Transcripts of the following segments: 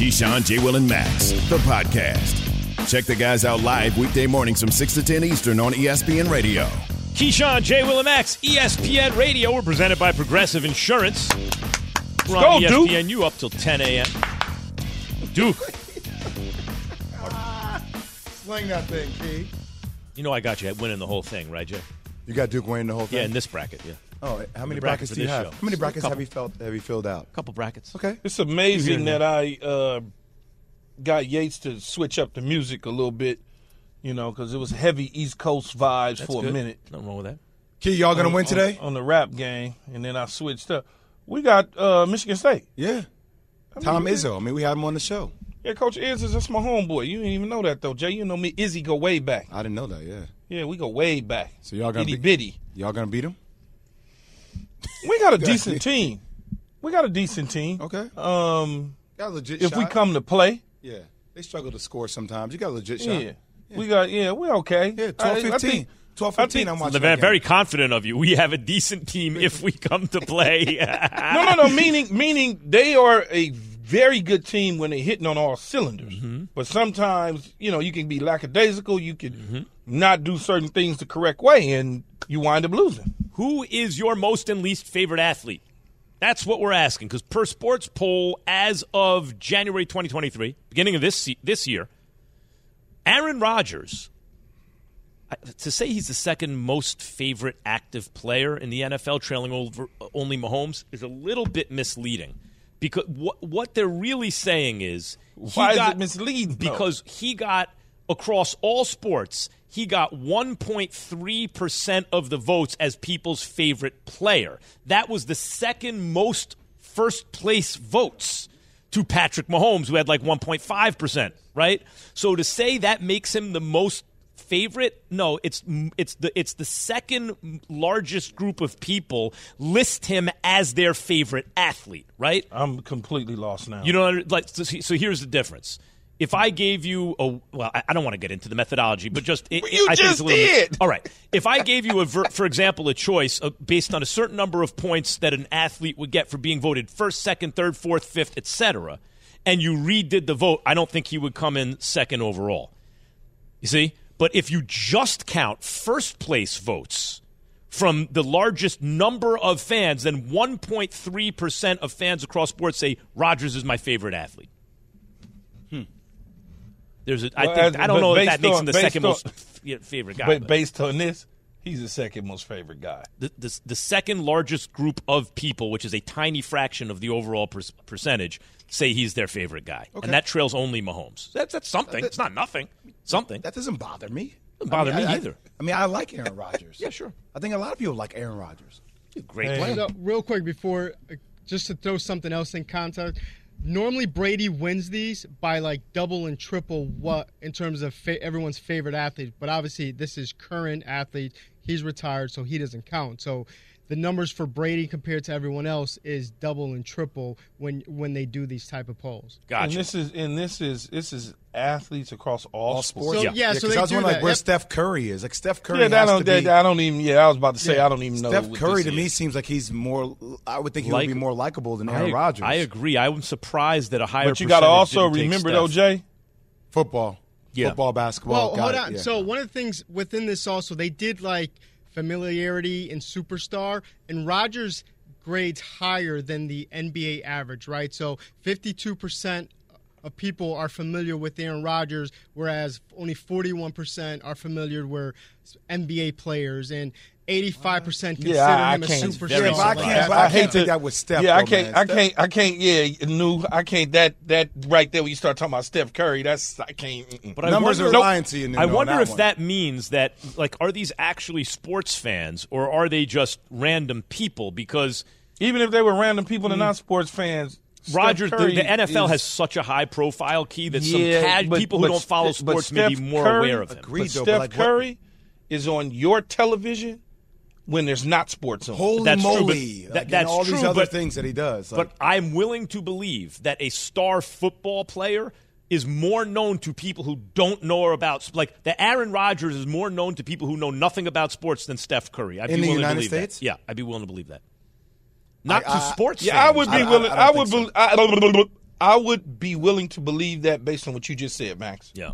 Keyshawn, J. Will, and Max, the podcast. Check the guys out live weekday mornings from 6 to 10 Eastern on ESPN Radio. Keyshawn, J. Will, and Max, ESPN Radio. We're presented by Progressive Insurance. We're Go, on E Duke. ESPNU up till 10 a.m. Duke, Sling that thing, Key. you know I got you at winning the whole thing, right, Jay? You got Duke winning the whole thing. Yeah, in this bracket, yeah. Oh, how many the bracket brackets do you have? show. How many brackets have you felt? Have you filled out? A couple brackets. Okay. It's amazing that I uh, got Yates to switch up the music a little bit, you know, because it was heavy East Coast vibes That's for good. a minute. Nothing wrong with that. Key, y'all gonna on- win today? on, the rap game, and then I switched up. We got uh, Michigan State. yeah. Tom Izzo. I mean, we had him on the show. Yeah, Coach Izzy, that's my homeboy. You didn't even know that though, Jay. You know me, Izzy go way back. I didn't know that. Yeah. Yeah, we go way back. So y'all gonna itty be- bitty. Y'all gonna beat him? We got a decent team. We got a decent team. Okay. Um, Got a legit if we come to play, Yeah. They struggle to score sometimes. You got a legit shot. yeah, we got yeah, we're okay. Yeah, I- 12 I 15. think- 12 I 15. think- I'm watching. Levant, very confident of you. We have a decent team if we come to play. No, no, no. Meaning, meaning they are a very good team when they're hitting on all cylinders. Mm-hmm. But sometimes, you know, you can be lackadaisical. You can not do certain things the correct way, and you wind up losing. Who is your most and least favorite athlete? That's what we're asking because per sports poll as of January 2023, beginning of this this year, Aaron Rodgers. To say he's the second most favorite active player in the NFL, trailing over only Mahomes, is a little bit misleading. Because what what they're really saying is he Why is got- it misleading? Because he got across all sports, he got 1.3% of the votes as people's favorite player. That was the second most first place votes to Patrick Mahomes, who had like 1.5%, right? So to say that makes him the most favorite no it's it's the it's the second largest group of people list him as their favorite athlete right I'm completely lost now. you know, like so, so here's the difference. If I gave you a well, I, I don't want to get into the methodology, but just it, you I think it's a bit- did. all right. If I gave you a, ver, for example, a choice uh, based on a certain number of points that an athlete would get for being voted first, second, third, fourth, fifth, etc., and you redid the vote, I don't think he would come in second overall. You see, but if you just count first place votes from the largest number of fans, then 1.3% of fans across sports say Rodgers is my favorite athlete. There's a, I Well, think as- I don't know if that makes on- him the second on- most favorite guy. but but based on this, he's the second most favorite guy. the, the, the second largest group of people, which is a tiny fraction of the overall per- percentage, say he's their favorite guy, and that trails only Mahomes. That's that's something. It's not nothing. Something. That doesn't bother me. Doesn't bother I mean, me I- either. I mean, I like Aaron Rodgers. Yeah, sure. I think a lot of people like Aaron Rodgers. Great Hey. player. So, real quick before, uh, just to throw something else in context. Normally Brady wins these by like double and triple what in terms of fa- everyone's favorite athlete, but obviously this is current athlete. He's retired, so he doesn't count. So the numbers for Brady compared to everyone else is double and triple when when they do these type of polls. Gotcha. And this is and this is this is athletes across all, All sports. sports. So, yeah, so 'cause they I was do wondering like that. where Yep. Steph Curry is. Like Steph Curry Yeah, that has don't, to be. I don't even. Yeah, I was about to say Yeah. I don't even know. Steph what Curry this to me seems like he's more. I would think he Like- would be more likable than I, Aaron Rodgers. I agree. I'm surprised that a higher. But you got to also remember though, Steph. Jay. Football, Yeah. football, basketball. Well, got hold it, on. yeah. So one of the things within this also, they did like familiarity and superstar, and Rodgers grades higher than the NBA average, right? So 52% of people are familiar with Aaron Rodgers, whereas only 41% are familiar with NBA players, and 85% uh, consider Yeah, I- I him a can't- superstar. very yeah, but I surprised. can't. But I, I hate can't to- take that with Steph. Yeah, I though, can't. man. I Steph- can't. I can't. Yeah, new. I can't. That that right there when you start talking about Steph Curry, that's I can't. mm-mm. But I Numbers wonder, are lying to you. Nuno, I on wonder that if one. that means that, like, are these actually sports fans or are they just random people? Because even if they were random people and hmm. not sports fans, Rodgers, the, Curry the NFL is- has such a high profile key that Yeah, some ca- but- people who but don't follow Ste- but sports may be more Curry- aware of him. Agreed, but though, Steph but like Curry is on your television when there's not sports on. Holy That's true, but moly! that- Like, that's all these other but- things that he does. Like, But I'm willing to believe that a star football player is more known to people who don't know about like the Aaron Rodgers is more known to people who know nothing about sports than Steph Curry. I'd In be the willing United to believe States? that. Yeah, I'd be willing to believe that. Not I- to I- sports. Yeah, I would be I- I- willing. I I, don't would. think Be, I, I would be willing to believe that based on what you just said, Max. Yeah,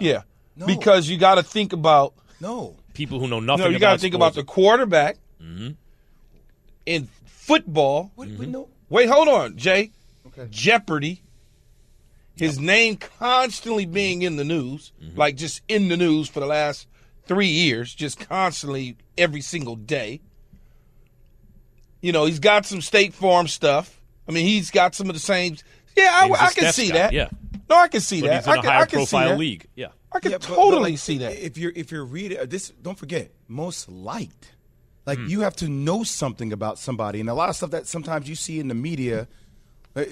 Yeah, No. because you got to think about. no, people who know nothing. No, you got got to think about the quarterback Mm-hmm. in football. what, we know. Wait, hold on, Jay. Okay. Jeopardy. His name constantly being in the news, Mm-hmm. like just in the news for the last three years, just constantly every single day. You know, he's got some State Farm stuff. I mean, he's got some of the same. Yeah, I, He's a I can Steph see guy, that. yeah. No, I can see But that. he's in I a can, higher I can see profile that. league. Yeah. I can Yeah, but- totally but, like, see that. If you're if you're reading uh, this, don't forget most liked. Like Hmm. you have to know something about somebody, and a lot of stuff that sometimes you see in the media, uh,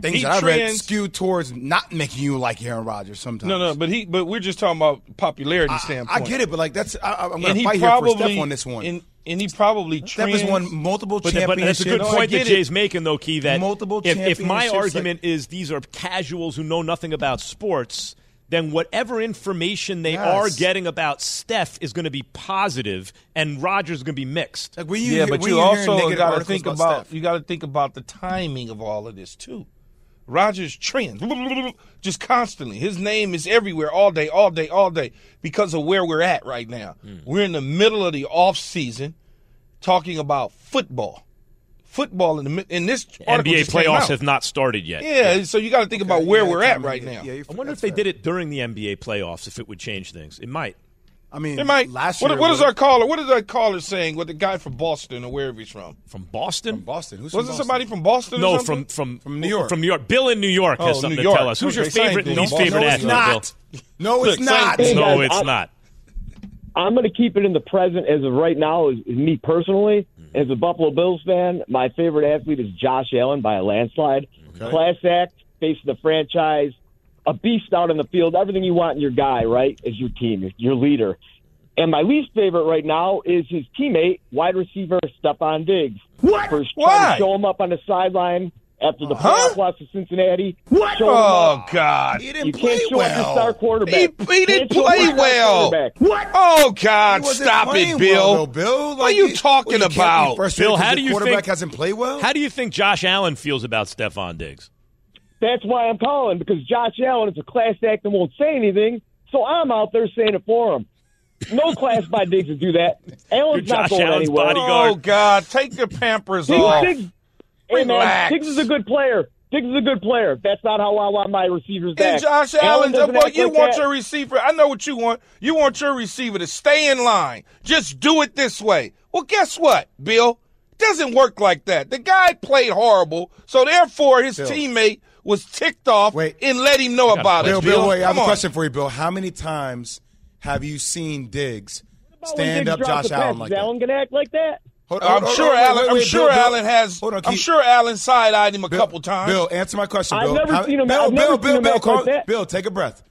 things He that I read skewed towards not making you like Aaron Rodgers. Sometimes. No, no, but he, but we're just talking about popularity I, standpoint. I get it, but like that's I, I'm going to fight here probably for Steph on this one. And, and he probably Steph has won multiple But, but that's a good. No, point that get it. Making, though, Key. That Multiple if, if my championships, like- argument is these are casuals who know nothing about sports, then whatever information they Yes. are getting about Steph is going to be positive, and Rodgers is going to be mixed. Like when you yeah, but when you you're also negative got to articles think about, Steph. you got to think about the timing of all of this too. Rodgers trends just constantly. His name is everywhere all day, all day, all day because of where we're at right now. Hmm. We're in the middle of the off season, talking about football. Football in the in this NBA playoffs have not started yet. Yeah, so you got to think about where yeah, we're at right now. yeah, I wonder if they fair. did it during the NBA playoffs, if it would change things. It might. I mean, It might. last what, year. what is our caller? What is our caller saying? What the guy from Boston or wherever he's from? From Boston? from Boston? Who's Was from it Boston? somebody from Boston? No, something? from, from From New York. From New York. Bill in New York has Oh, something New to tell us. Who's your Okay, same favorite, thing. least Boston. favorite No, it's athlete, Bill? not. No, it's not. No, it's not. I'm going to keep it in the present as of right now. Is, is me personally, as a Buffalo Bills fan, my favorite athlete is Josh Allen by a landslide. Class act, face of the franchise, a beast out in the field, everything you want in your guy, right? As your team, your leader. And my least favorite right now is his teammate, wide receiver Stefon Diggs. What? For Why? trying to show him up on the sideline after the Huh? playoff loss to Cincinnati. What? Oh. God! He You didn't can't play show up your star well. quarterback. He, he didn't Can't show up play well. What? Oh God! Stop it, Bill. well, though, Bill. What are you talking you about? frustrated Bill, 'cause how do you quarterback think- hasn't played well? How do you think Josh Allen feels about Stefon Diggs? That's why I'm calling because Josh Allen is a class act and won't say anything. So I'm out there saying it for him. No class by Diggs to do that. Allen's You're not Josh going Allen's anywhere. bodyguard. Oh God! Take your pampers off. Diggs, hey man, Diggs is a good player. Diggs is a good player. That's not how I want my receivers back. And Josh Allen, doesn't well, you like want that. your receiver. I know what you want. You want your receiver to stay in line. Just do it this way. Well, guess what, Bill? Doesn't work like that. The guy played horrible, so therefore his Bill. teamate was ticked off Wait. and let him know about Bill, it. Bill, wait, I have Come a question for you, Bill. How many times have you seen Diggs How about when stand Diggs up Josh? Allen like is that? Allen gonna act like that? Hold- I'm hold- hold- sure wait, Allen. wait, I'm sure Bill, Bill. Allen has. Hold on, I'm keep- sure Allen side-eyed him a Bill, couple times. Bill, answer my question, I've Bill. never seen him- Bill, I've Bill, never Bill, seen him Bill, act like. Bill, take a breath.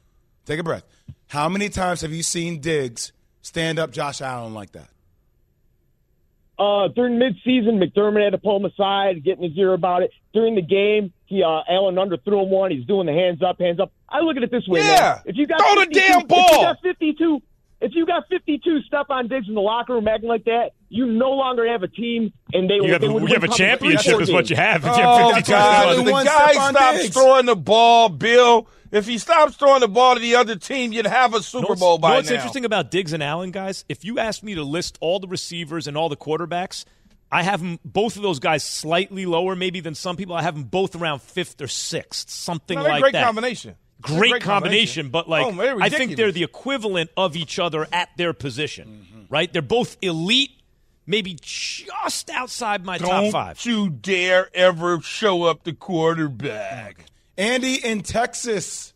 Take a breath. How many times have you seen Diggs stand up Josh Allen like that? Uh, during midseason, McDermott had to pull him aside, get in his ear about it. During the game, he uh, Allen underthrew him one. He's doing the hands up, hands up. I look at it this way, Yeah. man. If you got Throw the 52 damn If you got 52, if you got 52 stuff on Diggs in the locker room acting like that, you no longer have a team, and they You would. have, they would you have a championship, is what you have. If you Oh have God! He If the guy stops Diggs. throwing the ball, Bill. If he stops throwing the ball to the other team, you'd have a Super You know what's- Bowl you know what's now. interesting about Diggs and Allen, guys? If you asked me to list all the receivers and all the quarterbacks, I have them, both of those guys slightly lower, maybe than some people. I have them both around fifth or sixth, something No, like great that. Great combination. Great, great combination, but like Oh, they're I think they're the equivalent of each other at their position, Mm-hmm. right? They're both elite, maybe just outside my top Don't five. you dare ever show up the quarterback. Andy in Texas.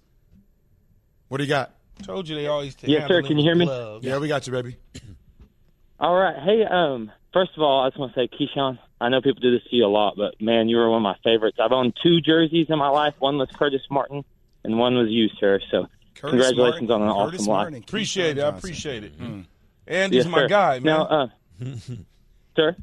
What do you got? Told you they always take Yes, sir. Can you hear me? Yeah, we got you, baby. All right. Hey, um, first of all, I just want to say, Keyshawn, I know people do this to you a lot, but man, you were one of my favorites. I've owned two jerseys in my life. One was Curtis Martin, and one was you, sir. So Curtis congratulations Martin- on an Curtis awesome Martin life. and Keith Appreciate it. I Johnson. appreciate it. Mm. And Yes, my sir. guy, man. Now, uh, sir.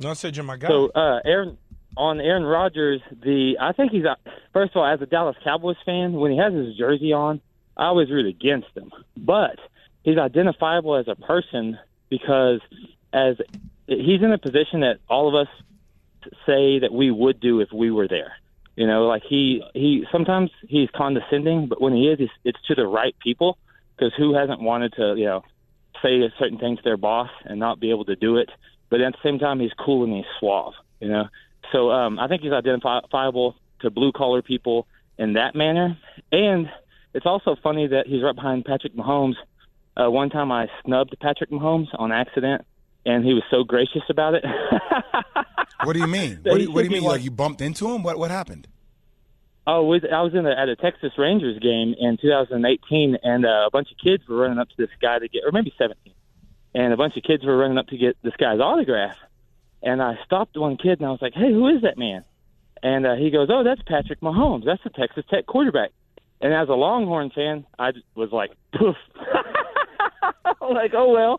no, I said you're my guy. So, uh, Aaron on Aaron Rodgers, the I think he's a, first of all as a Dallas Cowboys fan, when he has his jersey on, I always root against him. But he's identifiable as a person because as he's in a position that all of us say that we would do if we were there. You know, like he he sometimes he's condescending, but when he is, it's, it's to the right people. Because who hasn't wanted to, you know, say certain things to their boss and not be able to do it? But at the same time, he's cool and he's suave. You know, so um, I think he's identifiable to blue collar people in that manner. And it's also funny that he's right behind Patrick Mahomes. Uh, one time I snubbed Patrick Mahomes on accident, and he was so gracious about it. What do you mean? What do you, what do you mean? like- Like you bumped into him? What what happened? Oh, was, I was in a, at a Texas Rangers game in 2018, and uh, a bunch of kids were running up to this guy to get, or maybe 17, and a bunch of kids were running up to get this guy's autograph. And I stopped one kid, and I was like, "Hey, who is that man?" And uh, he goes, "Oh, that's Patrick Mahomes. That's the Texas Tech quarterback." And as a Longhorn fan, I was like, "Poof." like, oh well.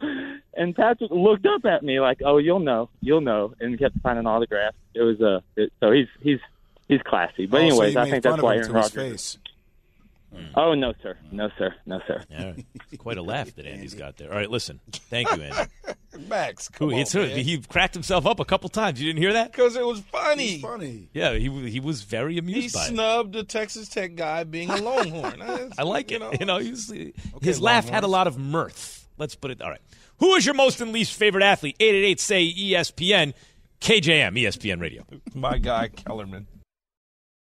And Patrick looked up at me like, "Oh, you'll know, you'll know," and kept signing autographs. It was uh, it, so he's he's he's classy. But Oh, anyways, you I think that's why him Aaron to his Rodgers. face. Hmm. Oh no, sir, no sir, no sir. Yeah, quite a laugh that Andy's got there. All right, listen. Thank you, Andy. Max, Who come on, man. he cracked himself up a couple times. You didn't hear that? Because it was funny. Funny. Yeah, he he was very He amused by snubbed the Texas Tech guy being a Longhorn. That's- I like it. know. You know, he was, his laugh had a lot of mirth. Let's put it. All right. Who is your most and least favorite athlete? 888 say E ESPN, KJM, ESPN Radio. My guy, Kellerman.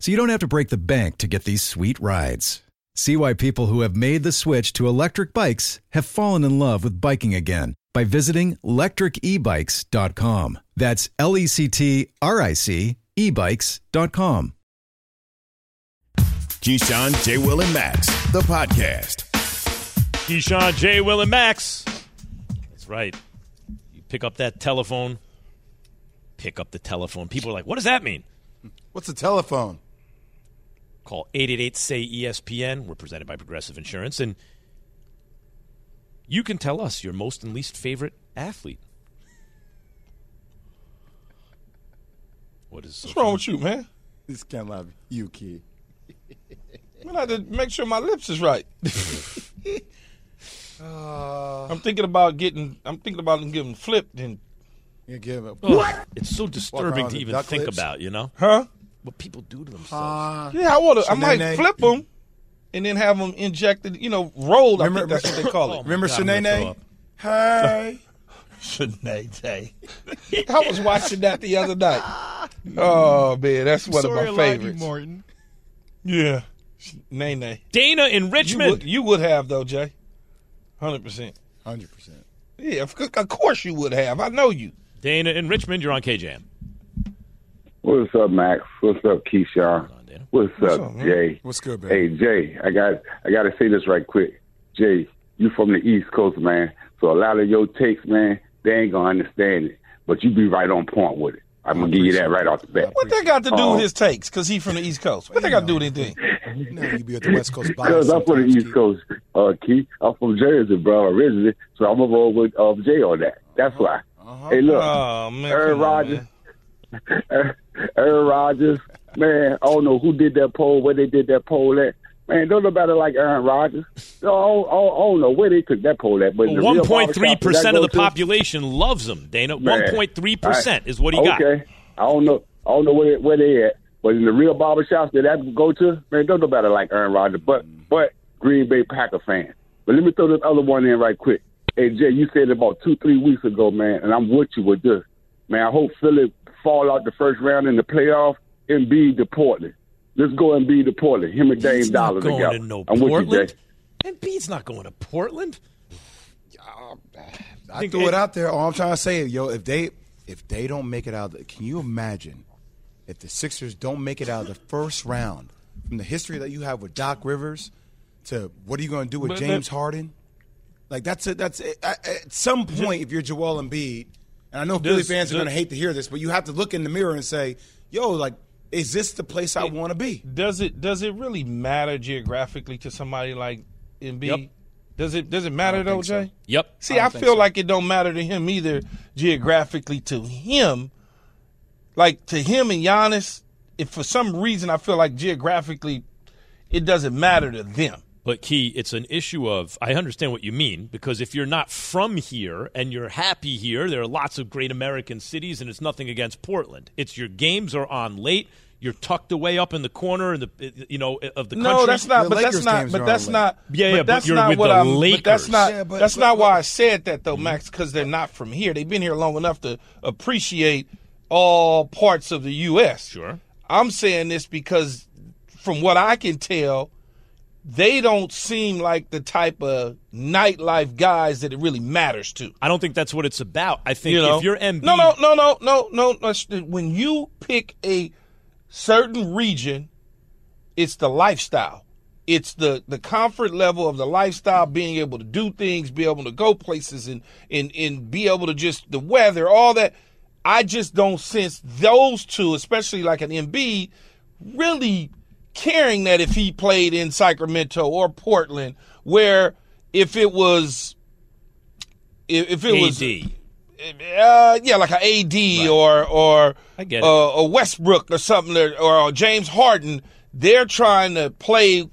so you don't have to break the bank to get these sweet rides. See why people who have made the switch to electric bikes have fallen in love with biking again by visiting lectricebikes.com. That's L E C T R I C ebikes.com. Keyshawn, J. Will, and Max, the podcast. Keyshawn, J. Will, and Max. That's right. You pick up that telephone. Pick up the telephone. People are like, what does that mean? What's the telephone? Call 888 say ESPN. We're presented by Progressive Insurance. And you can tell us your most and least favorite athlete. What is What's wrong with you, man? This can't love you, kid. Man, I had to make sure my lips is right. Uh, I'm thinking about getting. I'm thinking about getting flipped and You give it. Ugh, It's so disturbing to even think lips? about, you know? huh? What people do to themselves. Yeah, I would. I might Shanae. flip them and then have them injected. You know, rolled. I Remember- think that's what they call it. Remember oh, God, I'm Shanae? Hey. Shanae Day. I was watching that the other night. Oh man, that's one Sorry, of my lied to you, favorites. Yeah, Nay Nay. Dana in You Richmond. would, you would have though, Jay. Hundred percent. 100%. Yeah, of, of course you would have. I know you. Dana in Richmond, you're on KJM. What's up, Max? What's up, Keyshawn? on, Dana. What's, up, up. Jay? What's good, man? Hey. Jay, I got I got to say this right quick. Jay, you from the East Coast, man. So a lot of your takes, man, they ain't gonna understand it, but you be right on point with it. I'm gonna give you that right off the bat. What they got to do Oh. with his takes? Because he from the East Coast. What that got to do with anything? You know you be at the West Coast Because I'm from the East Keith. Coast, uh, Keith. I'm from Jersey, bro, originally. So I'm gonna roll with uh, Jay on that. That's why. Hey, look, Oh man, Aaron come on, Rodgers, man. Aaron Rodgers, man, I don't know who did that poll, where they did that poll at. Man, don't nobody like Aaron Rodgers. No, I don't, I don't- know where they took that poll at. But in the real One point three barbershop, did that percent of the population loves him. Dana, one point three percent is what he got. Okay, I don't know. I don't know where they, where they at. But in the real barbershops that that go to, man, don't nobody like Aaron Rodgers. But but Green Bay Packer fan. But let me throw this other one in right quick. Hey Jay, you said it about two three weeks ago, man, and I'm with you with this. Man, I hope Philly fall out the first round in the playoff and be to Portland. Let's go and be to Portland. Him and Dame He's not Dollar going together. to no I'm with you, Portland. Jay. Embiid's not going to Portland. I think threw it- it out there. All I'm trying to say, is, yo, if they if they don't make it out, can you imagine if the Sixers don't make it out of the first round from the history that you have with Doc Rivers to what are you going to do with But James that- Harden? Like that's a, that's a, at at some point if you're Joel Embiid, and I know Philly Does- fans are going to hate to hear this, but you have to look in the mirror and say, yo, like, is this the place I want to be? Does it does it really matter geographically to somebody like Embiid? Yep. Does it does it matter though, think so. Jay? Yep. See, I I, feel so. like it don't matter to him either geographically to him. Like to him and Giannis, if for some reason I feel like geographically it doesn't matter to them. But Key, it's an issue of I understand what you mean because if you're not from here and you're happy here, there are lots of great American cities, and it's nothing against Portland. It's your games are on late. You're tucked away up in the corner in the you know of the country. No, that's not. The but that's not. But that's on not. Yeah, yeah, but that's you're not with what the I'm. But that's Lakers. not. Yeah, but- that's but- not why I said that though, Max. Because they're not from here. They've been here long enough to appreciate all parts of the U.S. Sure. I'm saying this because, from what I can tell, they don't seem like the type of nightlife guys that it really matters to. I don't think that's what it's about. I think You know, if you're Embiid, no, no, no, no, no, no. no. When you pick a certain region, it's the lifestyle. It's the the comfort level of the lifestyle, being able to do things, be able to go places, and and and be able to just the weather, all that. I just don't sense those two, especially like an Embiid, really caring that if he played in Sacramento or Portland, where if it was if, it was AD. uh, yeah, like an AD or or I get uh, a Westbrook or something, or, or James Harden. They're trying to play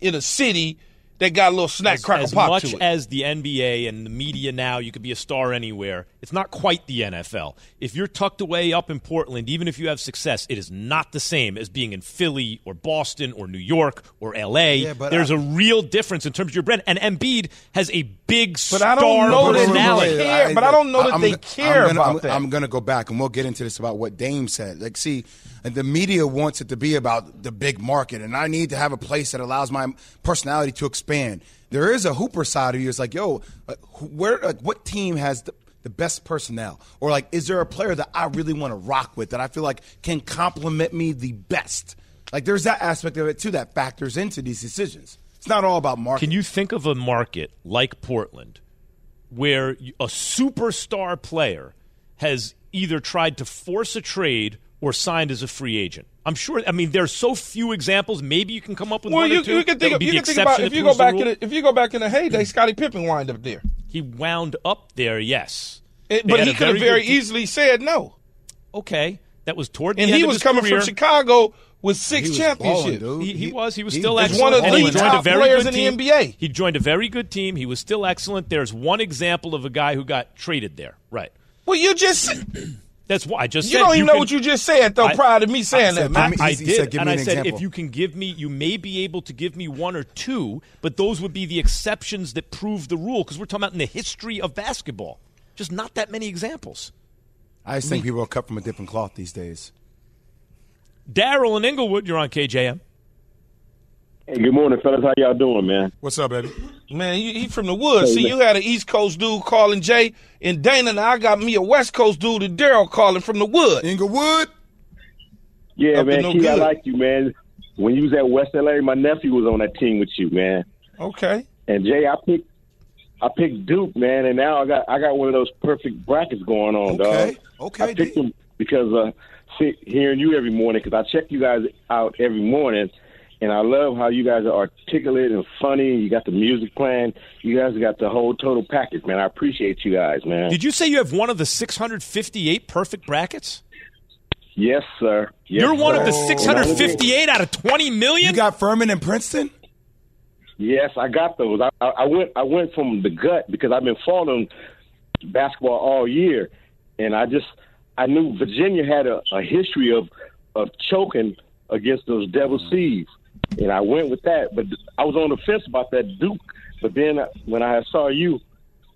in a city that got a little snack as, crackle as pop much to it. as the NBA and the media now, you could be a star anywhere. It's not quite the NFL. If you're tucked away up in Portland, even if you have success, it is not the same as being in Philly or Boston or New York or LA. Yeah, but There's I- a real difference in terms of your brand. And Embiid has a big But star I don't know that he personality. care- but I don't know that they care gonna, about I'm, that. I'm going to go back and we'll get into this about what Dame said. Like, see, the media wants it to be about the big market, and I need to have a place that allows my personality to expand. There is a hooper side of you. It's like, yo, uh, where, like, what team has the, the best personnel, or like, is there a player that I really want to rock with that I feel like can complement me the best? Like, there's that aspect of it too that factors into these decisions. It's not all about market. Can you think of a market like Portland where a superstar player has either tried to force a trade or signed as a free agent? I'm sure. I mean, there's so few examples. Maybe you can come up with well, one you, or two. you can think of, you can think about if you go back rule. in the, if you go back in the heyday, Scottie Pippen wind up there, He wound up there, yes, It- but he a could have very very good team. easily said no. Okay, that was toward the And end he of was his coming career. from Chicago with six He was championships. balling. He, he He- was. He was he still was excellent. one of and he the joined a top very players good in the team. NBA. He joined a very good team. He was still excellent. There's one example of a guy who got traded there. Right. well, you just That's why I just you said don't even know can- what you just said though. I- prior to me saying I that, said, man. give me- I did, said, "Give and me I said example." if you can give me, you may be able to give me one or two, but those would be the exceptions that prove the rule because we're talking about in the history of basketball. Just not that many examples. I just think people are cut from a different cloth these days. Daryl in Inglewood, you're on KJM. Hey, good morning, fellas. How y'all doing, man? What's up, baby? Man, he, he from the woods. Hey, See, man. you had an East Coast dude calling Jay and Dana. and I got me a West Coast dude and Daryl calling from the wood. Inglewood. Yeah, Up man. no Key, I like you, man. When you was at West LA, my nephew was on that team with you, man. Okay. And Jay, I picked, I picked Duke, man, and now I got, I got one of those perfect brackets going on, Okay. dog. Okay, I picked D. them because uh, hearing you every morning, because I check you guys out every morning, and I love how you guys are articulate and funny. You got the music playing. You guys got the whole total package, man. I appreciate you guys, man. Did you say you have one of the 658 perfect brackets? Yes, sir. Yes, You're one sir. of the And I was- 658 out of 20 million. You got Furman and Princeton? Yes, I got those. I, I, I went I went from the gut because I've been following basketball all year, and I just I knew Virginia had a, a history of of choking against those Devil Seeds, and I went with that. But I was on the fence about that Duke. But then when I saw you,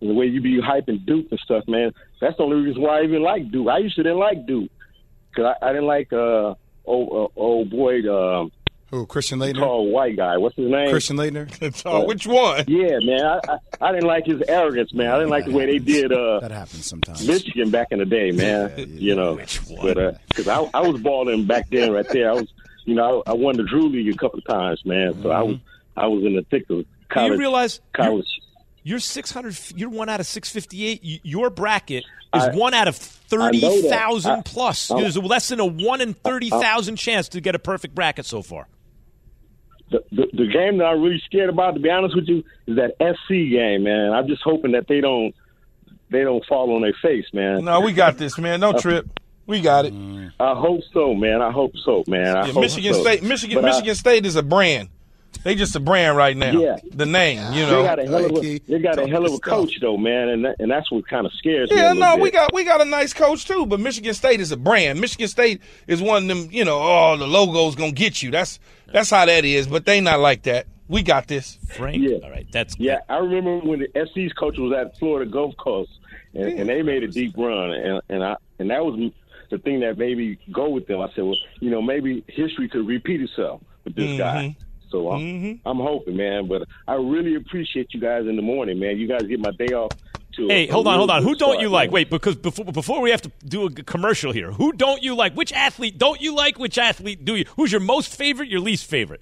and the way you be hyping Duke and stuff, man, that's the only reason why I even like Duke. I used to didn't like Duke because I, I didn't like uh old uh, old boy um Who, Christian Laettner? tall white guy. What's his name? Christian Laettner? Oh, which one? Yeah, man. I, I, I didn't like his arrogance, man. I didn't like the way they did uh, That happens sometimes. Michigan back in the day, man. you know, but because I, I was balling back then, right there. I was, you know, I, I won the Drew League a couple of times, man. So I was, I was in the thick of Do college. you realize you're- college. You're 600. You're one out of 658. Your bracket is I- one out of I know that. 30,000 plus. I- There's less than a one in 30,000 chance to get a perfect bracket so far. The, the, the game that I'm really scared about, to be honest with you, is that SC game, man. I'm just hoping that they don't, they don't fall on their face, man. No, we got this, man. Don't uh, trip. We got it. I hope so, man. I hope so, man. I Yeah, hope Michigan so. State, Michigan, But I- Michigan State is a brand. They just a brand right now. Yeah. The name, you They know. got a hell of a, they got a hell of a coach though, man, and that, and that's what kind of scares me. Yeah, no, bit. we got we got a nice coach too, but Michigan State is a brand. Michigan State is one of them, you know, oh, the logo's gonna get you. That's that's how that is, but they not like that. We got this. Frank. Yeah. All right. That's Yeah, I remember when the SC's coach was at Florida Gulf Coast, and, and they made a deep run, and and I and that was the thing that made me go with them. I said, well, you know, maybe history could repeat itself with this guy. Mm-hmm. So I'm, I'm hoping, man. But I really appreciate you guys in the morning, man. You guys get my day off. To Hey, a hold on, hold on. Who don't you like? man. Wait, because before before we have to do a commercial here, who don't you like? Which athlete don't you like? Which athlete do you? Who's your most favorite? Your least favorite?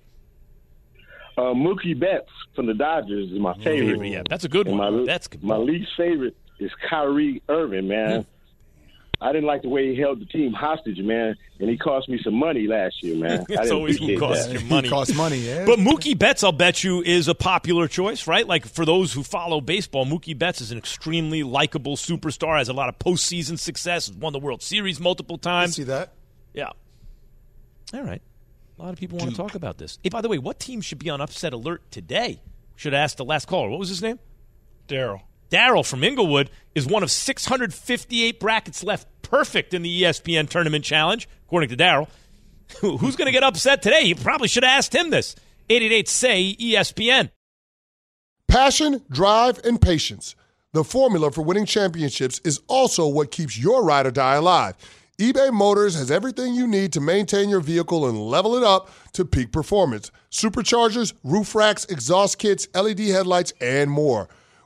Uh, Mookie Betts from the Dodgers is my favorite. Yeah, that's a good And one. My, That's good. my least favorite is Kyrie Irving, man. I didn't like the way he held the team hostage, man, and he cost me some money last year, man. I It's always who appreciate costs that. your money. costs money, yeah. But Mookie Betts, I'll bet you, is a popular choice, right? Like for those who follow baseball, Mookie Betts is an extremely likable superstar. Has a lot of postseason success. Has won the World Series multiple I times. see that. Yeah. All right. A lot of people want to talk about this. Hey, by the way, what team should be on upset alert today? Should have asked the last caller. What was his name? Daryl. Daryl from Inglewood is one of 658 brackets left perfect in the ESPN Tournament Challenge, according to Daryl. Who's going to get upset today? You probably should have asked him this. 888 say ESPN. Passion, drive, and patience. The formula for winning championships is also what keeps your ride or die alive. eBay Motors has everything you need to maintain your vehicle and level it up to peak performance. Superchargers, roof racks, exhaust kits, LED headlights, and more.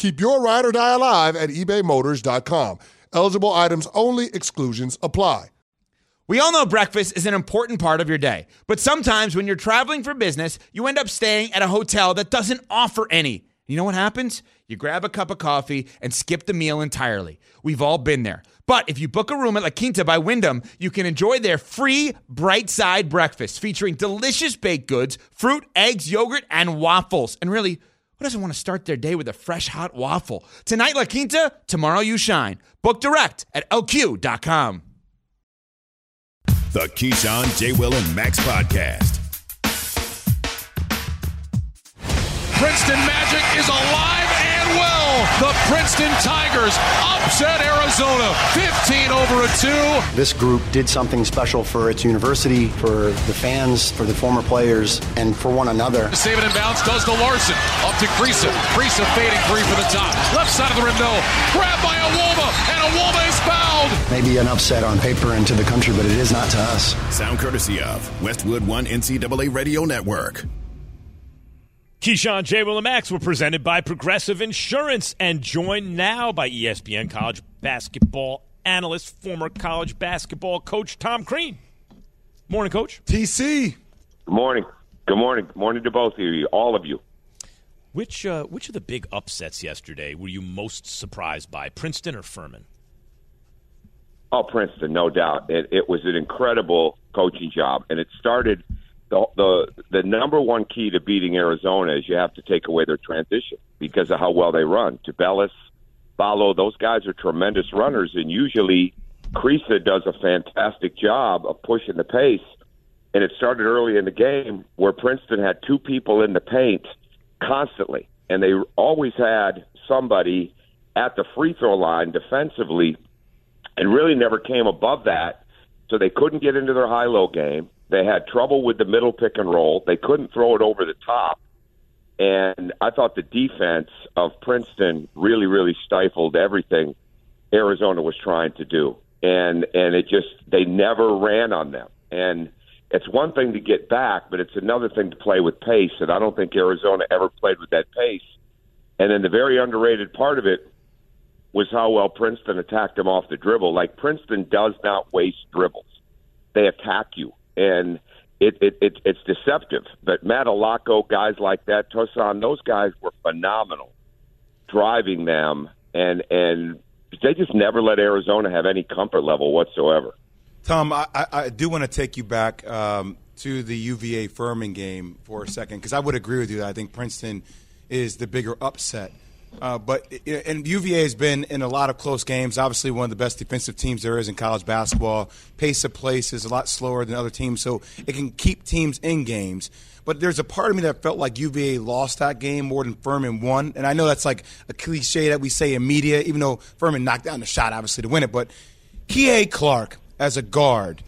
Keep your ride or die alive at ebaymotors.com. Eligible items only, exclusions apply. We all know breakfast is an important part of your day, but sometimes when you're traveling for business, you end up staying at a hotel that doesn't offer any. You know what happens? You grab a cup of coffee and skip the meal entirely. We've all been there. But if you book a room at La Quinta by Wyndham, you can enjoy their free bright side breakfast featuring delicious baked goods, fruit, eggs, yogurt, and waffles. And really, who doesn't want to start their day with a fresh hot waffle? Tonight, La Quinta, tomorrow, you shine. Book direct at lq.com. The Keyshawn, J. Will, and Max podcast. Princeton Magic is alive and well. The Princeton Tigers upset Arizona 15 over a 2. This group did something special for its university, for the fans, for the former players, and for one another. Save it in bounds goes to Larsson. Up to Kriisa. Kriisa fading three for the top. Left side of the rim, no. Grabbed by Awolma, and Awolma is fouled. Maybe an upset on paper and to the country, but it is not to us. Sound courtesy of Westwood One NCAA Radio Network. Keyshawn, J. Will, and Max were presented by Progressive Insurance and joined now by ESPN college basketball analyst, former college basketball coach Tom Crean. Morning, Coach. TC. Good morning. Good morning. Good morning to both of you, all of you. Which uh, which of the big upsets yesterday were you most surprised by, Princeton or Furman? Oh, Princeton, no doubt. It, it was an incredible coaching job, and it started. The, the the number one key to beating Arizona is you have to take away their transition because of how well they run. Tubelis, Ballo, those guys are tremendous runners, and usually Kriisa does a fantastic job of pushing the pace. And it started early in the game where Princeton had two people in the paint constantly, and they always had somebody at the free throw line defensively, and really never came above that. So they couldn't get into their high low game. They had trouble with the middle pick and roll. They couldn't throw it over the top. And I thought the defense of Princeton really, really stifled everything Arizona was trying to do. And and it just they never ran on them. And it's one thing to get back, but it's another thing to play with pace. And I don't think Arizona ever played with that pace. And then the very underrated part of it was how well Princeton attacked them off the dribble. Like Princeton does not waste dribbles; they attack you, and it, it, it it's deceptive. But Madalako, guys like that, Tosan, those guys were phenomenal, driving them, and and they just never let Arizona have any comfort level whatsoever. Tom, I, I do want to take you back um, to the UVA Furman game for a second because I would agree with you that I think Princeton is the bigger upset. Uh, but and UVA has been in a lot of close games. Obviously, one of the best defensive teams there is in college basketball. Pace of place is a lot slower than other teams, so it can keep teams in games. But there's a part of me that felt like UVA lost that game more than Furman won. And I know that's like a cliche that we say in media, even though Furman knocked down the shot, obviously, to win it. But Kihei Clark as a guard,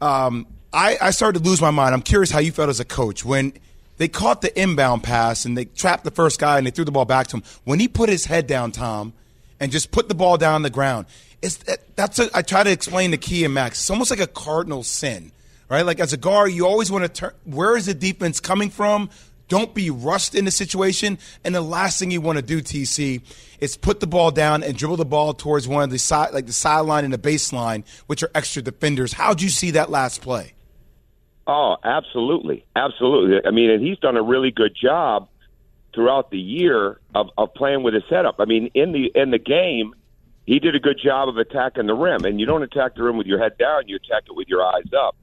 um, I, I started to lose my mind. I'm curious how you felt as a coach when they caught the inbound pass and they trapped the first guy and they threw the ball back to him. When he put his head down, Tom, and just put the ball down on the ground, it's that's a, I try to explain the Key and Max. It's almost like a cardinal sin, right? Like as a guard, you always want to turn. Where is the defense coming from? Don't be rushed in the situation. And the last thing you want to do, TC, is put the ball down and dribble the ball towards one of the side, like the sideline and the baseline, which are extra defenders. How'd you see that last play? Oh, absolutely, absolutely. I mean, and he's done a really good job throughout the year of, of playing with his setup. I mean, in the in the game, he did a good job of attacking the rim. And you don't attack the rim with your head down; you attack it with your eyes up.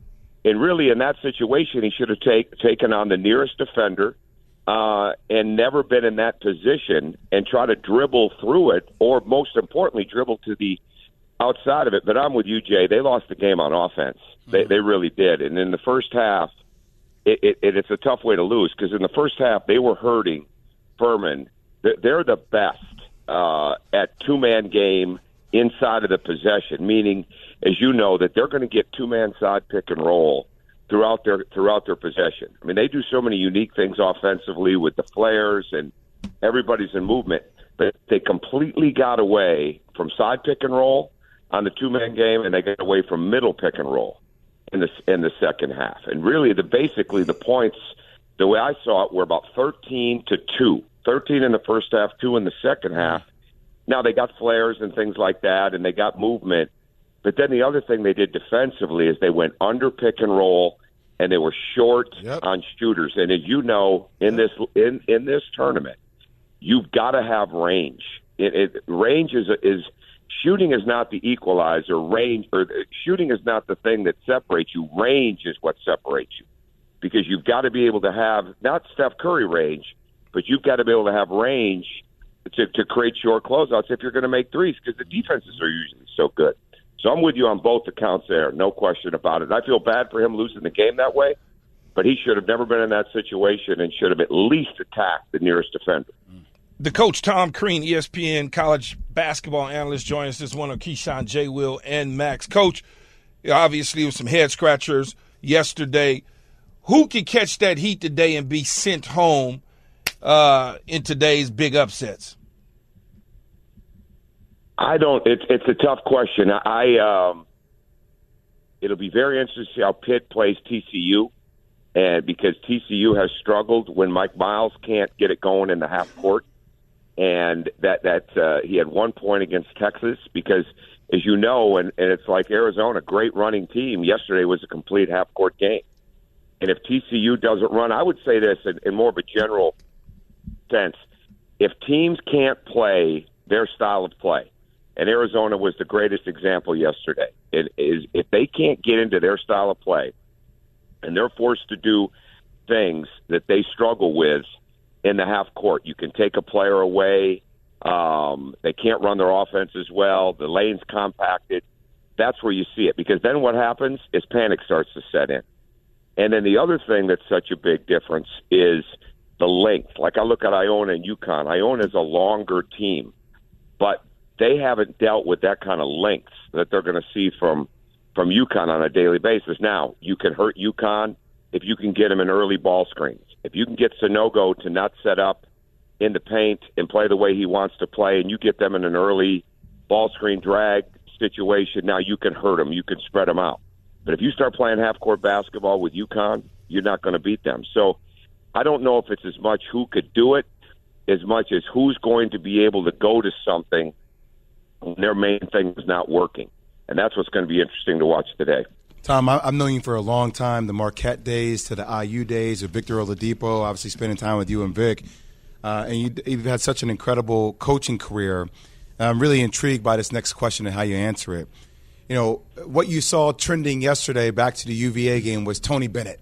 And really, in that situation, he should have take, taken on the nearest defender uh, and never been in that position and try to dribble through it, or most importantly, dribble to the outside of it. But I'm with you, Jay. They lost the game on offense. They they really did. And in the first half, it, it, it it's a tough way to lose because in the first half they were hurting Furman. They're the best uh, at two man game inside of the possession, meaning, as you know, that they're going to get two man side pick and roll throughout their throughout their possession. I mean, they do so many unique things offensively with the flares and everybody's in movement, but they completely got away from side pick and roll on the two man game, and they got away from middle pick and roll in the in the second half. And really, the basically the points, the way I saw it, were about thirteen to two. 13 in the first half, two in the second half. Now they got flares and things like that, and they got movement. But then the other thing they did defensively is they went under pick and roll, and they were short yep. on shooters. And as you know, in this in in this tournament, you've got to have range. It, it, range is is shooting is not the equalizer. Range or uh, shooting is not the thing that separates you. Range is what separates you, because you've got to be able to have not Steph Curry range, but you've got to be able to have range to, to create short closeouts if you're going to make threes because the defenses are usually so good. So I'm with you on both accounts there, no question about it. I feel bad for him losing the game that way, but he should have never been in that situation and should have at least attacked the nearest defender. Mm. The coach Tom Crean, ESPN college basketball analyst, joins us this one of Keyshawn, J. Will, and Max. Coach, obviously, with some head scratchers yesterday. Who can catch that heat today and be sent home uh, in today's big upsets? I don't. It's it's a tough question. I um, it'll be very interesting to see how Pitt plays TCU, and because TCU has struggled when Mike Miles can't get it going in the half court, and that that uh, he had one point against Texas because, as you know, and, and it's like Arizona, great running team. Yesterday was a complete half court game, And if TCU doesn't run, I would say this in, in more of a general sense: if teams can't play their style of play, and Arizona was the greatest example yesterday. It is if they can't get into their style of play, and they're forced to do things that they struggle with in the half court. You can take a player away. Um, they can't run their offense as well. The lane's compacted. That's where you see it because then what happens is panic starts to set in. And then the other thing that's such a big difference is the length. Like I look at Iona and UConn. Iona is a longer team, but they haven't dealt with that kind of length that they're going to see from from UConn on a daily basis. Now you can hurt UConn if you can get them in early ball screens. If you can get Sanogo to not set up in the paint and play the way he wants to play, and you get them in an early ball screen drag situation, now you can hurt them. You can spread them out. But if you start playing half court basketball with UConn, you're not going to beat them. So I don't know if it's as much who could do it as much as who's going to be able to go to something when their main thing is not working. And that's what's going to be interesting to watch today. Tom, I've known you for a long time, the Marquette days to the IU days of Victor Oladipo, obviously spending time with you and Vic. Uh, and you, have had such an incredible coaching career. I'm really intrigued by this next question and how you answer it. You know, what you saw trending yesterday back to the UVA game was Tony Bennett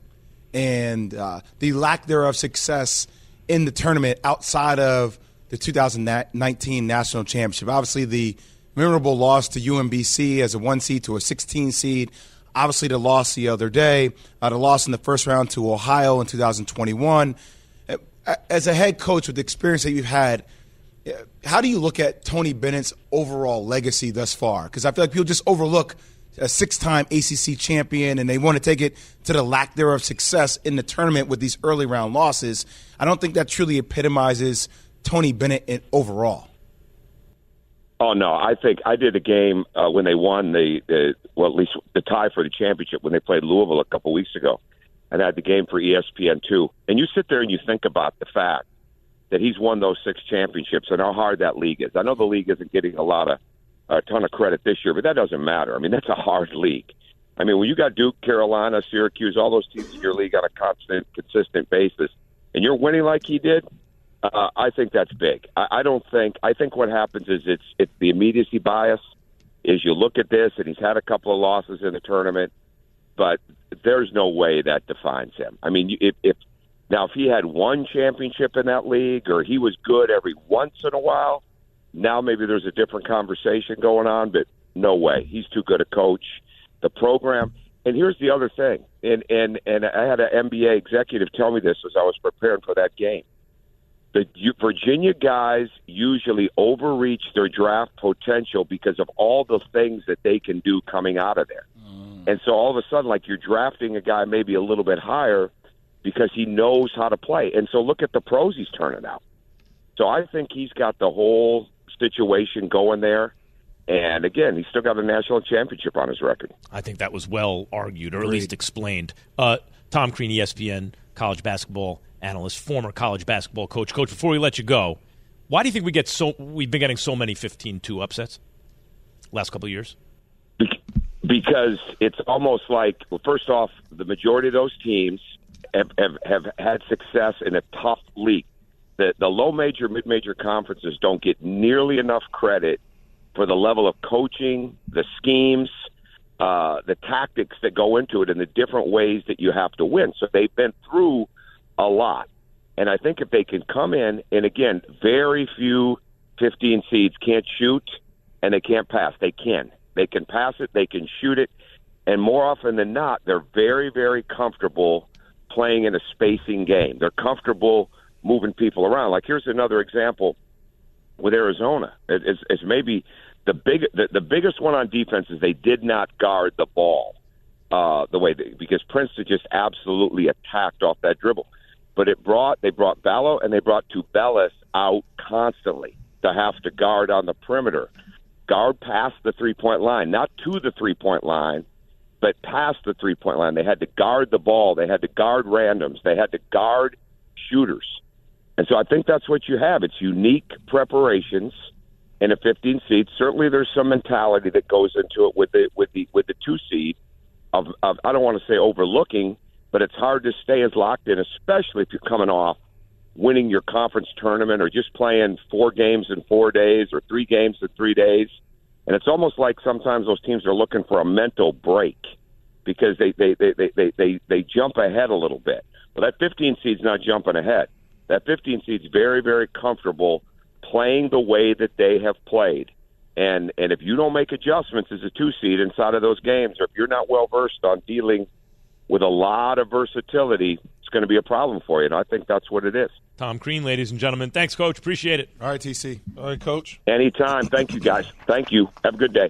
and uh, the lack thereof of success in the tournament outside of the 2019 national championship. Obviously, the memorable loss to UMBC as a one seed to a 16 seed. Obviously, the loss the other day, uh, the loss in the first round to Ohio in 2021. Uh, as a head coach with the experience that you've had, uh, how do you look at Tony Bennett's overall legacy thus far? Because I feel like people just overlook a six-time ACC champion, and they want to take it to the lack thereof success in the tournament with these early round losses. I don't think that truly epitomizes Tony Bennett overall. Oh no, I think I did a game uh, when they won the, the well at least the tie for the championship when they played Louisville a couple weeks ago, and I had the game for ESPN two. And you sit there and you think about the fact that he's won those six championships and how hard that league is. I know the league isn't getting a lot of a ton of credit this year, but that doesn't matter. I mean, that's a hard league. I mean, when you got Duke, Carolina, Syracuse, all those teams in your league on a constant, consistent basis, and you're winning like he did, uh, I think that's big. I, I don't think. I think what happens is it's it's the immediacy bias. Is you look at this and he's had a couple of losses in the tournament, but there's no way that defines him. I mean, if, if now if he had one championship in that league or he was good every once in a while, now maybe there's a different conversation going on. But no way, he's too good a coach. The program. And here's the other thing, and and and I had an NBA executive tell me this as I was preparing for that game the Virginia guys usually overreach their draft potential because of all the things that they can do coming out of there. Mm. And so all of a sudden, like you're drafting a guy maybe a little bit higher because he knows how to play. And so look at the pros he's turning out. So I think he's got the whole situation going there. And again, he's still got a national championship on his record. I think that was well argued, or at least explained. Uh, Tom Crean, ESPN, college basketball analyst, former college basketball coach. Coach, before we let you go, why do you think we get so we've been getting so many 15-2 upsets last couple of years? Because it's almost like, well, first off, the majority of those teams have, have, have had success in a tough league. The, the low major, mid major conferences don't get nearly enough credit for the level of coaching, the schemes, uh, the tactics that go into it, and the different ways that you have to win. So they've been through a lot. And I think if they can come in, and again, very few 15 seeds can't shoot and they can't pass. They can. They can pass it, they can shoot it. And more often than not, they're very, very comfortable playing in a spacing game. They're comfortable moving people around. Like here's another example with Arizona. It's, it's maybe the big the, the biggest one on defense is they did not guard the ball uh, the way they, because Princeton just absolutely attacked off that dribble but it brought they brought Ballo and they brought Tubelis out constantly to have to guard on the perimeter, guard past the three point line, not to the three point line, but past the three point line. They had to guard the ball. They had to guard randoms. They had to guard shooters. And so I think that's what you have. It's unique preparations in a 15 seed. Certainly, there's some mentality that goes into it with the with the with the two seed of, of I don't want to say overlooking but it's hard to stay as locked in, especially if you're coming off winning your conference tournament or just playing four games in four days or three games in three days. And it's almost like sometimes those teams are looking for a mental break because they they they they they, they, they jump ahead a little bit. Well, that 15 seed's not jumping ahead. That 15 seed's very very comfortable playing the way that they have played. And and if you don't make adjustments as a two seed inside of those games, or if you're not well versed on dealing with a lot of versatility, it's going to be a problem for you. And I think that's what it is. Tom Crean, ladies and gentlemen. Thanks, Coach. Appreciate it. All right, TC. All right, Coach. Anytime. Thank you, guys. Thank you. Have a good day.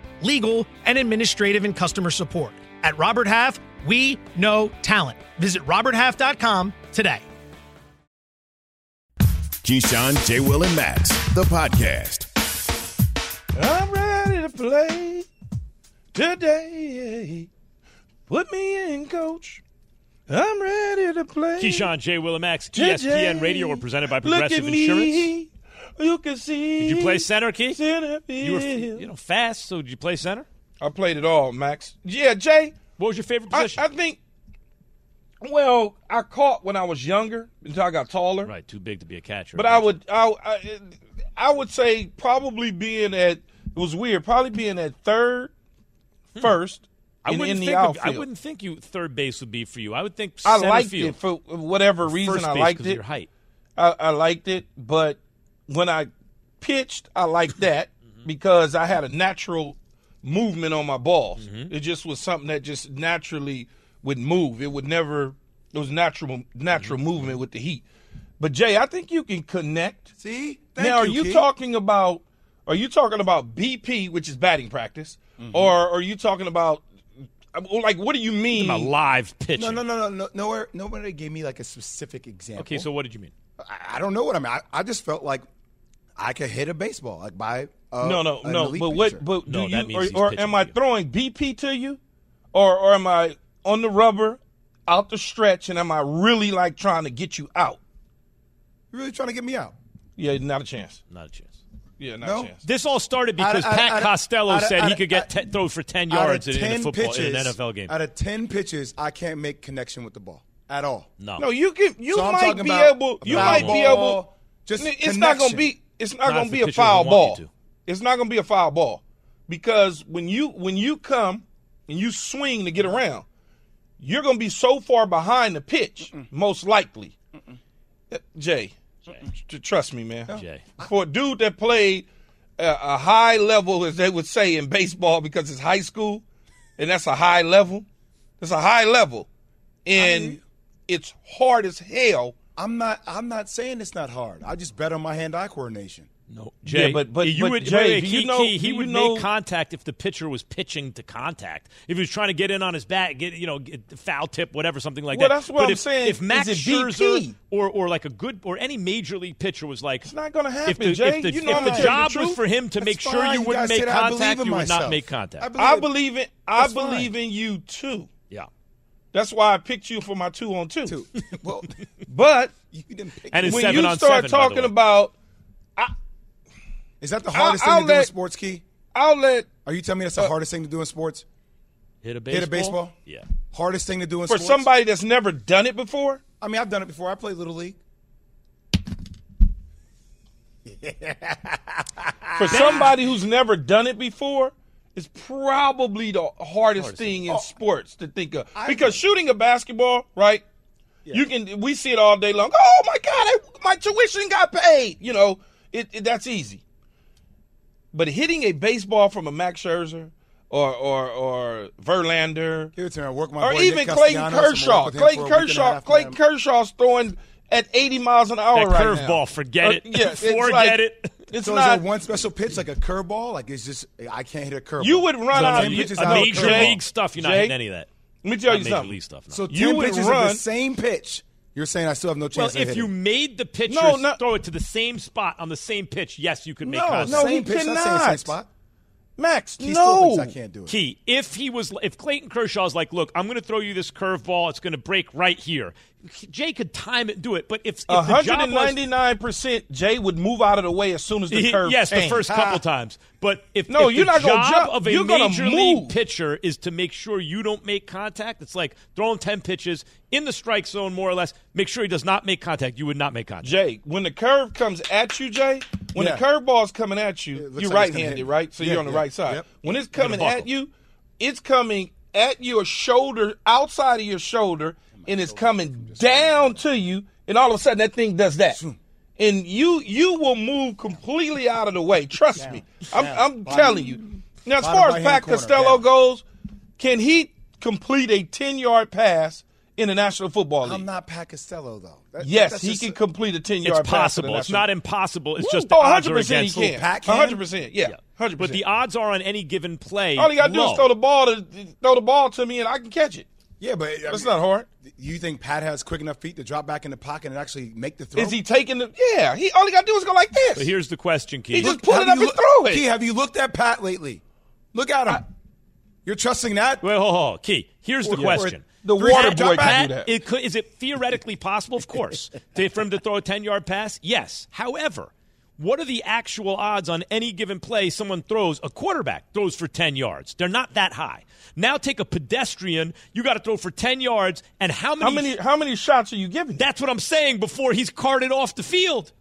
legal, and administrative and customer support. At Robert Half, we know talent. Visit RobertHalf.com today. Keyshawn, J. Will, and Max, the podcast. I'm ready to play today. Put me in, coach. I'm ready to play. Keyshawn, J. Will, and Max, ESPN Radio, are presented by Look Progressive at me. Insurance. You can see. Did you play center, Key? Center You were, you know, fast. So did you play center? I played it all, Max. Yeah, Jay. What was your favorite position? I think. Well, I caught when I was younger until I got taller. right, too big to be a catcher. But I would, I, I, I would say probably being at. It was weird. Probably being at third, first, Hmm. I in, wouldn't in the think of. I wouldn't think you third base would be for you. I would think I center liked field. it for whatever reason. First I base liked 'cause it. of your height. I, I liked it, but when I pitched, I liked that Mm-hmm. because I had a natural movement on my balls. Mm-hmm. It just was something that just naturally would move. It would never. It was natural natural Mm-hmm. movement with the heat. But Jay, I think you can connect. See? Thank now, are you, you talking about? Are you talking about BP, which is batting practice, Mm-hmm. or are you talking about? Like, what do you mean? A live pitch. No, no, no, no, no. Nowhere, nobody gave me like a specific example. Okay, so what did you mean? I, I don't know what I mean. I, I just felt like I could hit a baseball like by uh, no, no, an no. elite But pitcher. what? But do that you? means Or, or am I throwing BP to you, or or am I on the rubber, out the stretch, and am I really like trying to get you out? You really trying to get me out? Yeah, not a chance. Not a chance. Yeah, not No? a chance. This all started because of- out Pat out of- Costello out of- said out he could get out- ten, throw for ten Out of yards in, in a 10 football pitches, in an NFL game. Out of ten pitches, I can't make connection with the ball at all. No, No, you can. You So might be about able. a You foul might be able. just it's not going to be. It's not, Not going to be a foul ball. It's not going to be a foul ball because when you when you come and you swing to get around, you're going to be so far behind the pitch, most likely. Uh, Jay, tr- trust me, man. Jay. For a dude that played a, a high level, as they would say in baseball, because it's high school, and that's a high level. That's a high level, and it's hard as hell. I'm not. I'm not saying it's not hard. I just bet on my hand-eye coordination. No, Jay, Yeah, but- but- you but would, Jay, wait, wait, he, you know- he, he you would know- make contact if the pitcher was pitching to contact. If he was trying to get in on his bat, get you know, get the foul tip, whatever, something like Well, that. that's what but I'm if, saying. If Max Is it Scherzer BP? or or like a good or any major league pitcher was like, it's not going to happen, if the, Jay. If the, You know if I'm the gonna tell you job the was for him to That's make sure fine. you You wouldn't guys make said contact, in you would not make contact. I believe I believe in I That's believe fine. in you too. Yeah, That's why I picked you for my two on two. Too. well, But you didn't pick. And me. when seven you on start seven, talking way. about, Is that the I'll- hardest I'll thing to do in sports, Key? I'll let Are you telling me that's the uh, hardest thing to do in sports? hit a baseball. Hit a baseball? Yeah. Hardest thing to do in for sports? somebody that's never done it before. I mean, I've done it before. I played little league. For somebody who's never done it before, it's probably the hardest, thing in oh, sports to think of. because shooting a basketball, right? You can we see it all day long. Oh my God, I, my tuition got paid. You know, it, it that's easy. But hitting a baseball from a Max Scherzer or or or Verlander, Give it to me. I work my or even Clayton Castellanos. I'm gonna Kershaw. work with him Clayton for a week and a Kershaw. Clayton. Kershaw's throwing at 80 miles an hour That right now. curveball, forget uh, it. yes, Forget it. It's so not. is there one special pitch like a curveball? Like it's just I can't hit a curveball. You would run so out of- pitches a out of Major curveball. league stuff, you're not Jay, hitting any of that. Let me tell Not you major something. league stuff. No. So You ten would pitches of run- the same pitch. You're saying I still have no well, chance. of if hitting. you made the pitcher No, no. throw it to the same spot on the same pitch, yes, you could make no, contact. no, same he pitch, not cannot. same spot. Max, He still no. thinks I can't do it. Key, if he was, if Clayton Kershaw's like, look, I'm going to throw you this curveball, it's going to break right here. Jay could time it, do it, but if, if the job was, 199% Jay would move out of the way as soon as the He- curve yes, the first couple times. But if, No, if you're the not gonna job jump. of a You're gonna major league move. pitcher is to make sure you don't make contact, it's like throwing ten pitches in the strike zone, more or less. Make sure he does not make contact. You would not make contact. Jay, when the curve comes at you, Jay, when Yeah. the curveball's coming at you, you're like right-handed, right? So Yeah, you're on the yeah. right side. Yep. When it's coming at you, it's coming at your shoulder, outside of your shoulder, and it's coming down to you, and all of a sudden that thing does that. And you you will move completely out of the way. Trust me. I'm, I'm telling you. Now, as bottom far as Pat Costello down. goes, can he complete a 10 yard pass in the National Football League? I'm not Pat Costello though. That- yes, that's he can a- complete a 10 It's yard pass. in possible. It's not impossible. It's Woo. just the oh, odds are 100% against he can. Pat can? 100%. Yeah. 100%. But the odds are on any given play. All you got to do is throw the ball to throw the ball to me and I can catch it. Yeah, but I That's mean, not hard. You think Pat has quick enough feet to drop back in the pocket and actually make the throw? Is he taking the Yeah, he all he got to do is go like this. But here's the question, Keith. He just pull it up you and look- throw it. Key, have you looked at Pat lately? Look at him. You're trusting that? Wait, hold, hold, hold. Key. Here's oh, the Or- question. The Three- water boy can do that. It could, is it theoretically possible? Of course, to, for him to throw a 10 yard pass? Yes. However, what are the actual odds on any given play someone throws, a quarterback throws for 10 yards? They're not that high. Now take a pedestrian, you got to throw for 10 yards, and how many, How many how many shots are you giving? That's what I'm saying before he's carted off the field.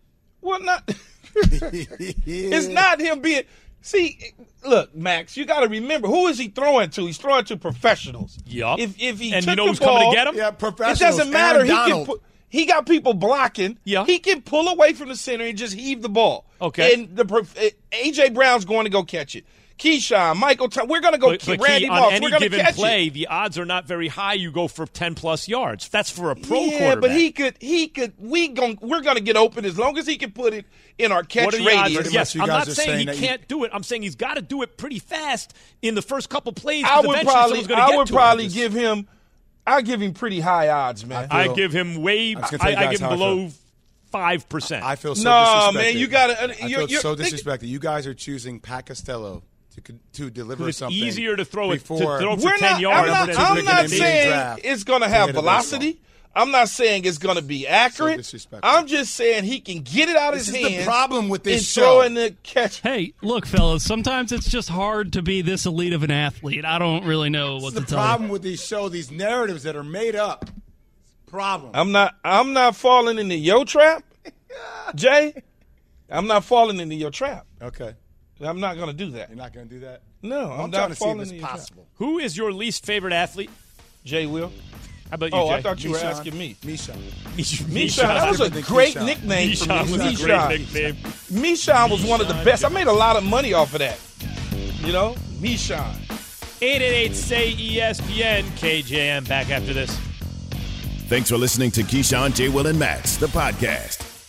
Well, not. it's not him being. See, look, Max, you got to remember who is he throwing to? He's throwing to professionals. Yup. If if he And you took know the who's coming to ball- get him? Yeah, professionals. it doesn't matter. Aaron He can Donald. put, he got people blocking. Yeah. he can pull away from the center and just heave the ball. Okay. and the prof- AJ Brown's going to go catch it. Keyshawn, Michael, Tom, we're going to go. But, but Randy Key, Moss, on we're any going to given catch play, it. the odds are not very high. You go for 10 plus yards. That's for a pro yeah, quarterback. but he could. He could. We gon' We're going to get open as long as he can put it in our catch What radius. odds? Yes, you I'm guys not are saying, saying he can't do it. I'm saying he's got to do it pretty fast in the first couple plays. I 'cause would probably, I would to him. probably give him. I give him pretty high odds, man. I feel- give him way. I I, I give him below five percent. I feel so No, disrespected. man, you gotta- uh, I you're- feel you're- so think- disrespected. You guys are choosing Pat Costello to to deliver It's something. easier to throw it- to throw for We're 10 not, yards I'm not, than I'm to not saying draft it's going to to have velocity. I'm not saying it's going to be accurate. disrespectful. I'm just saying he can get it out of This his is the hands. problem with this show. throw in the catch. Hey, look, fellas. Sometimes it's just hard to be this elite of an athlete. I don't really know what This to is the problem you. with these show. these narratives that are made up. Problem. I'm not. I'm not falling into your trap, Jay. I'm not falling into your trap. Okay. I'm not going to do that. You're not going to do that? No, I'm, I'm not trying to see if it's into your possible. Who is your least favorite athlete? Jay will. How about you, Oh, Jay? I thought you were asking me. Misha. Mishan. Mishan, that was a great Keyshawn. nickname for me. Mishan was a great nickname. Mishan was one of the best. I made a lot of money off of that. You know, Mishan. 888 say ESPN. KJM back after this. Thanks for listening to Keyshawn, J. Will, and Max, the podcast.